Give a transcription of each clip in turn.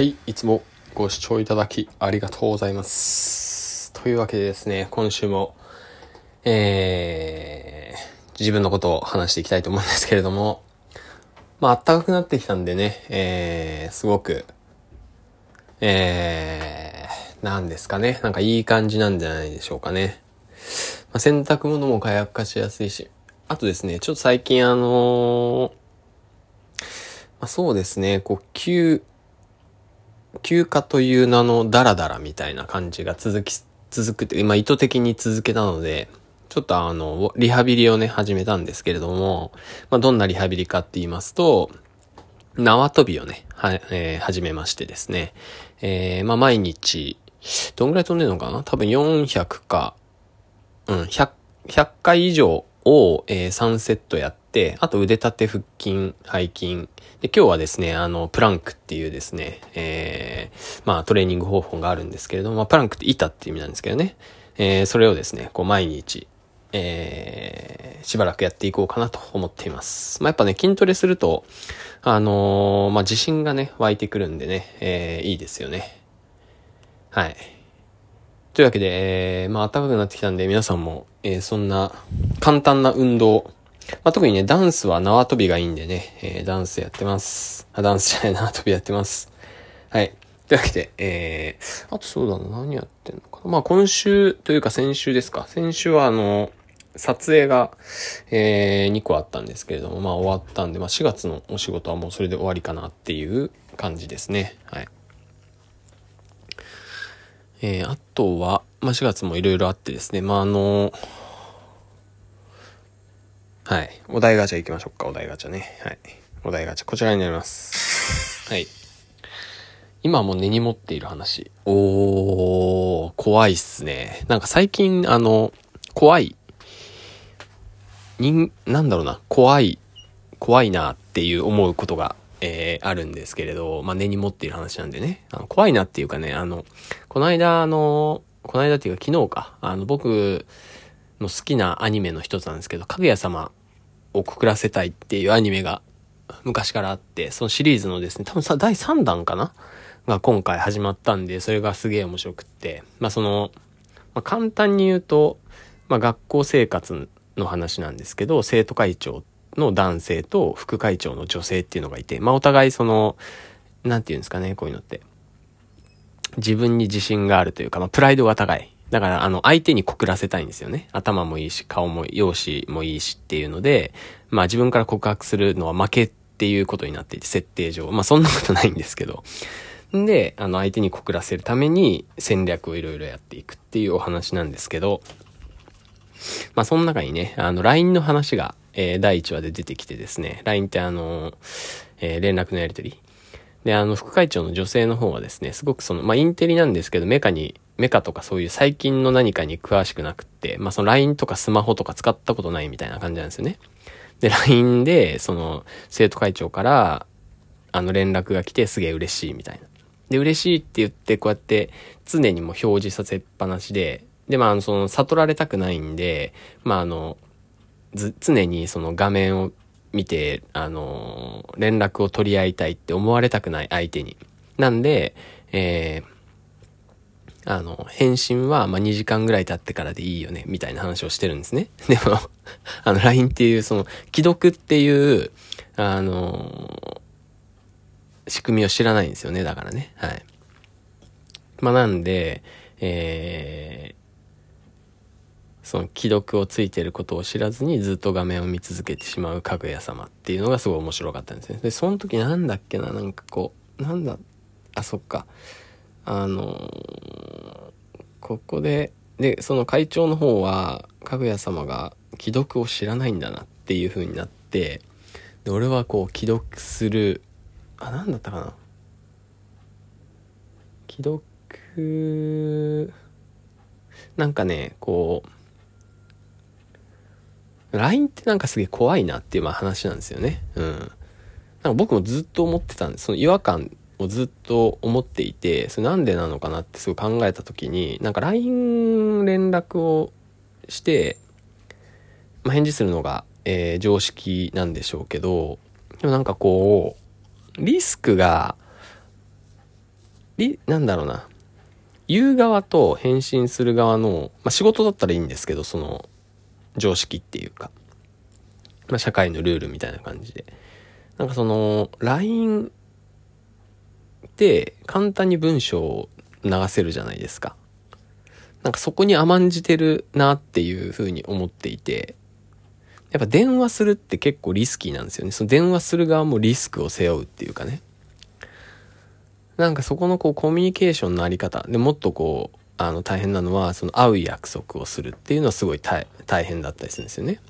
はい、いつもご視聴いただきありがとうございます。というわけでですね、今週も、えー、自分のことを話していきたいと思うんですけれども、まあ、暖かくなってきたんでね、えー、すごく、えー、なんですかね、なんかいい感じなんじゃないでしょうかね。まあ、洗濯物も火薬化しやすいし、あとですね、ちょっと最近あのーまあ、そうですね、こう、休、休暇という名のダラダラみたいな感じが続き、続くって、今意図的に続けたので、ちょっとあの、リハビリをね、始めたんですけれども、まあ、どんなリハビリかって言いますと、縄跳びをね、は、えー始めましてですね、えーまあ、毎日、どんぐらい飛んでるのかな？多分400か、うん、100、100回以上を、えー3セットやって、あと腕立て腹筋、背筋。で、今日はですね、あの、プランクっていうですね、えーまあトレーニング方法があるんですけれども、まあ、プランクって板っていう意味なんですけどね、えーそれをですね、こう毎日、えーしばらくやっていこうかなと思っています。まあ、やっぱね、筋トレすると、あのーまあ、自信がね、湧いてくるんでね、えーいいですよね。はい。というわけで、えーまあ暖かくなってきたんで皆さんも、えーそんな簡単な運動、まあ、特にね、ダンスは縄跳びがいいんでね、えーダンスやってます。あ、ダンスじゃない、縄跳びやってます。はい。というわけで、えー、あとそうだな、何やってんのかな。まあ今週というか先週ですか。先週はあの、撮影が、えー、2個あったんですけれども、まあ終わったんで、まあ4月のお仕事はもうそれで終わりかなっていう感じですね。はい。えー、あとは、まあ、4月もいろいろあってですね、まあ、あのはい。お題ガチャ行きましょうか、お題ガチャね。はい。お題ガチャ、こちらになります。はい。今も根に持っている話。おー、怖いっすね。なんか最近、あの、怖い。人、なんだろうな、怖い、怖いなっていう思うことが、えー、あるんですけれど、まあ、根に持っている話なんでね。あの怖いなっていうかね、あの、この間、あの、この間っていうか昨日か、あの、僕の好きなアニメの一つなんですけど、かぐや様を告らせたいっていうアニメが昔からあって、そのシリーズのですね、多分さ、第3弾かな？が今回始まったんで、それがすげえ面白くって、まあその、まあ簡単に言うと、まあ学校生活の話なんですけど、生徒会長の男性と副会長の女性っていうのがいて、まあお互いその、なんていうんですかね、こういうのって。自分に自信があるというか、まあ、プライドが高い。だから、あの、相手に告らせたいんですよね。頭もいいし、顔も、容姿もいいしっていうので、まあ自分から告白するのは負けっていうことになっていて、設定上。まあそんなことないんですけど。んで、あの、相手に告らせるために戦略をいろいろやっていくっていうお話なんですけど、まあその中にね、あの、LINE の話が、えー第1話で出てきてですね、LINE ってあの、えー連絡のやり取り。で、あの、副会長の女性の方はですね、すごくその、まあ、インテリなんですけど、メカに、メカとかそういう最近の何かに詳しくなくって、まあ、その LINE とかスマホとか使ったことないみたいな感じなんですよね。で、LINE で、その、生徒会長から、あの、連絡が来てすげえ嬉しいみたいな。で、嬉しいって言って、こうやって、常にも表示させっぱなしで、で、まあ、その、悟られたくないんで、まあ、あの、常にその画面を見て、あの連絡を取り合いたいって思われたくない相手に。なんで、えー、あの、返信は、ま、2時間ぐらい経ってからでいいよね、みたいな話をしてるんですね。でも、あの、LINE っていう、その、既読っていう、あの仕組みを知らないんですよね、だからね。はい。まあ、なんで、えー、その既読をついてることを知らずにずっと画面を見続けてしまうかぐや様っていうのがすごい面白かったんですね。で、その時なんだっけな、なんかこう、なんだ、あ、そっか。あのここで、で、その会長の方は、かぐや様が既読を知らないんだなっていう風になって、で、俺はこう、既読する、あ、なんだったかな。既読、なんかね、こう、LINE ってなんかすげえ怖いなっていうまあ話なんですよね。うん。なんか僕もずっと思ってたんです。その違和感をずっと思っていて、それなんでなのかなってすごい考えた時に、なんか LINE 連絡をして、まあ、返事するのが、えー常識なんでしょうけど、でもなんかこう、リスクがり、なんだろうな。言う側と返信する側の、まあ、仕事だったらいいんですけど、その、常識っていうか、まあ、社会のルールみたいな感じで。なんかその、LINE って簡単に文章を流せるじゃないですか。なんかそこに甘んじてるなっていうふうに思っていて、やっぱ電話するって結構リスキーなんですよね。その電話する側もリスクを背負うっていうかね。なんかそこのこうコミュニケーションのあり方でもっとこう、あの大変なのは、その会う約束をするっていうのはすごい大変だったりするんですよね。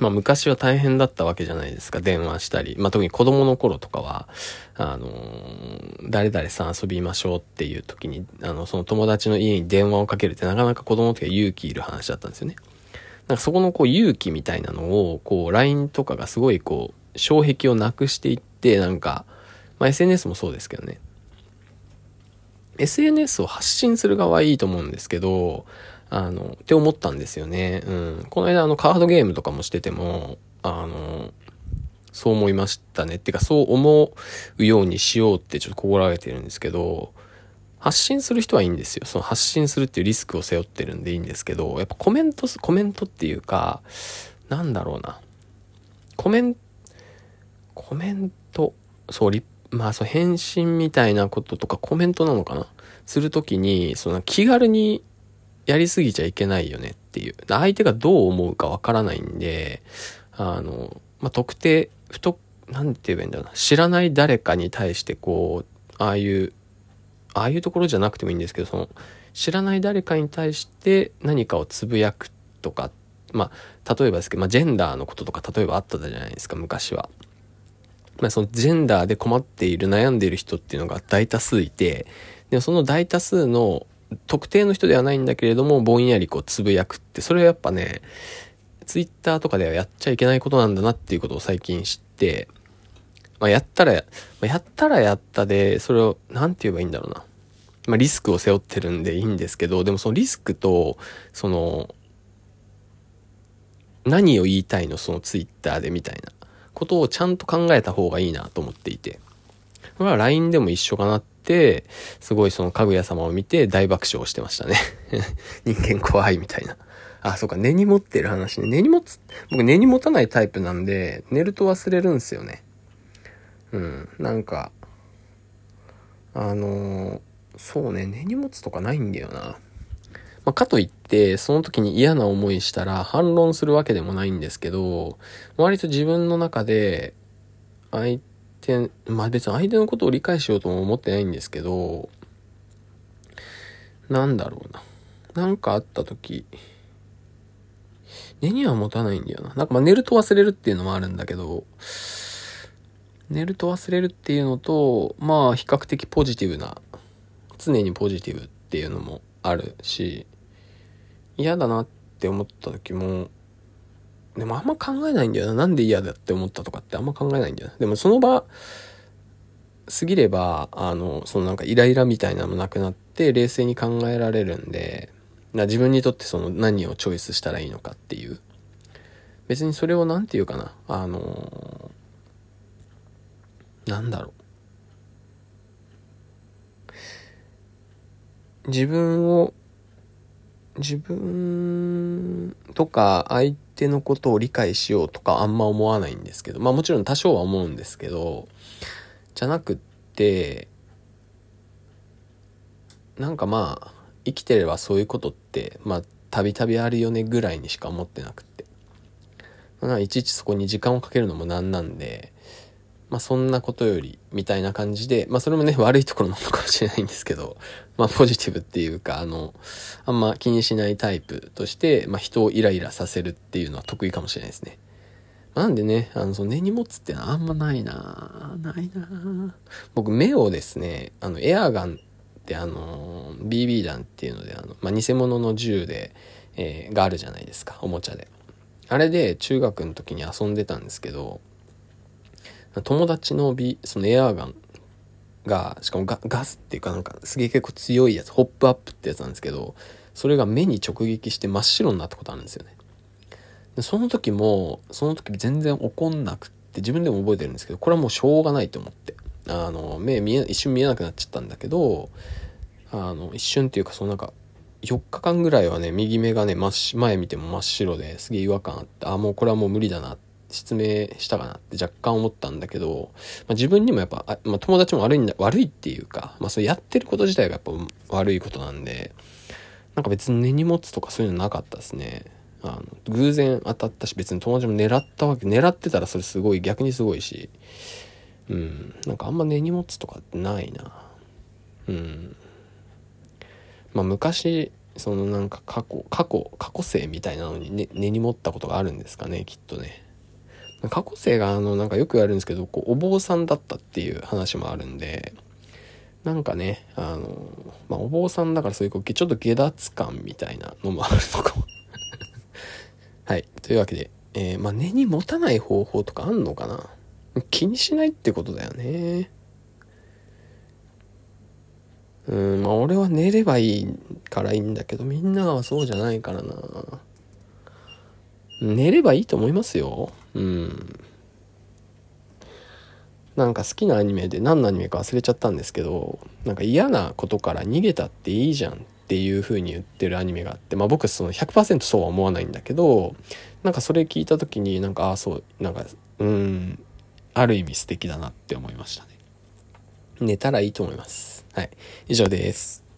まあ昔は大変だったわけじゃないですか、電話したり。まあ特に子供の頃とかは、あのー、誰々さん遊びましょうっていう時に、あの、その友達の家に電話をかけるってなかなか子供の時は勇気いる話だったんですよね。なんかそこのこう勇気みたいなのを、こう LINE とかがすごいこう、障壁をなくしていって、なんか、まあ SNS もそうですけどね。SNS を発信する側はいいと思うんですけど、あの、って思ったんですよね。うん。この間あのカードゲームとかもしてても、あの、そう思いましたね。ってかそう思うようにしようってちょっと心がけてるんですけど、発信する人はいいんですよ。その発信するっていうリスクを背負ってるんでいいんですけど、やっぱコメントす、コメントっていうか、なんだろうな。コメン、コメント、そう、リまあそう、返信みたいなこととかコメントなのかな？するときに、その気軽にやりすぎちゃいけないよねっていう。相手がどう思うかわからないんで、あの、まあ、特定、ふと、なんて言えばいいんだろうな。知らない誰かに対してこう、ああいうああいうところじゃなくてもいいんですけど、その、知らない誰かに対して何かをつぶやくとか、まあ、例えばですけど、まあ、ジェンダーのこととか例えばあったじゃないですか、昔は。まあ、そのジェンダーで困っている、悩んでいる人っていうのが大多数いて、でその大多数の特定の人ではないんだけれども、ぼんやりこうつぶやくって、それはやっぱね、ツイッターとかではやっちゃいけないことなんだなっていうことを最近知って、まあ、やったら、ま、やったらやったで、それを、なんて言えばいいんだろうな。まあ、リスクを背負ってるんでいいんですけど、でもそのリスクと、その、何を言いたいのそのツイッターでみたいなことをちゃんと考えた方がいいなと思っていて。これは LINE でも一緒かなって、すごいそのかぐや様を見て大爆笑してましたね。人間怖いみたいな。あ、そうか、根に持ってる話ね。根に持つ、僕根に持たないタイプなんで、寝ると忘れるんですよね。うん、なんか、あの、そうね、根に持つとかないんだよな。まあ、かといって、その時に嫌な思いしたら反論するわけでもないんですけど、割と自分の中で、相手、まあ別に相手のことを理解しようとも思ってないんですけど、なんだろうな。なんかあった時、根には持たないんだよな。なんかまあ寝ると忘れるっていうのもあるんだけど、寝ると忘れるっていうのと、まあ比較的ポジティブな、常にポジティブっていうのもあるし、嫌だなって思った時も、でもあんま考えないんだよな。なんで嫌だって思ったとかってあんま考えないんだよな。でもその場、過ぎれば、あの、そのなんかイライラみたいなのもなくなって、冷静に考えられるんで、な自分にとってその何をチョイスしたらいいのかっていう。別にそれを何て言うかな。あのなんだろう。自分を、自分とか相手手のことを理解しようとかあんま思わないんですけど、まあもちろん多少は思うんですけど、じゃなくって、なんかまあ、生きてればそういうことって、まあ、たびたびあるよねぐらいにしか思ってなくて。まあ、いちいちそこに時間をかけるのもなんなんで、まあそんなことより、みたいな感じで、まあそれもね、悪いところなのかもしれないんですけど、まあポジティブっていうか、あの、あんま気にしないタイプとして、まあ人をイライラさせるっていうのは得意かもしれないですね。なんでね、あの、その根に持つってあんまないなないな僕、目をですね、あの、エアガンってあの、BB 弾っていうので、あの、まあ、偽物の銃で、えー、があるじゃないですか、おもちゃで。あれで中学の時に遊んでたんですけど、友達のビそのエアーガンが、しかもガスっていうかなんかすげえ結構強いやつ、ホップアップってやつなんですけど、それが目に直撃して真っ白になったことあるんですよね。でその時も、その時全然怒んなくって、自分でも覚えてるんですけど、これはもうしょうがないと思って。あの、目見え、一瞬見えなくなっちゃったんだけど、あの、一瞬っていうか、そのなんか、4日間ぐらいはね、右目がね、前見ても真っ白ですげえ違和感あって、あ、もうこれはもう無理だなって、失明したかなって若干思ったんだけど、まあ、自分にもやっぱ、まあ、友達も悪いんだ、悪いっていうか、まあそれやってること自体がやっぱ悪いことなんで、なんか別に根に持つとかそういうのなかったですね。あの、偶然当たったし、別に友達も狙ったわけ、狙ってたらそれすごい、逆にすごいし、うん、なんかあんま根に持つとかってないな。うん。まあ昔、そのなんか過去、過去、過去性みたいなのに、ね、根に持ったことがあるんですかね、きっとね。過去性があの、なんかよく言われるんですけど、こう、お坊さんだったっていう話もあるんで、なんかね、あの、まあ、お坊さんだからそういうこう、ちょっと下脱感みたいなのもあるのか はい。というわけで、えー、まあ、根に持たない方法とかあんのかな？気にしないってことだよね。うん、まあ俺は寝ればいいからいいんだけど、みんなはそうじゃないからな。寝ればいいと思いますよ。うん。なんか好きなアニメで何のアニメか忘れちゃったんですけど、なんか嫌なことから逃げたっていいじゃんっていう風に言ってるアニメがあって、まあ僕その100%そうは思わないんだけど、なんかそれ聞いた時になんか、ああそう、なんか、うん、ある意味素敵だなって思いましたね。寝たらいいと思います。はい。以上です。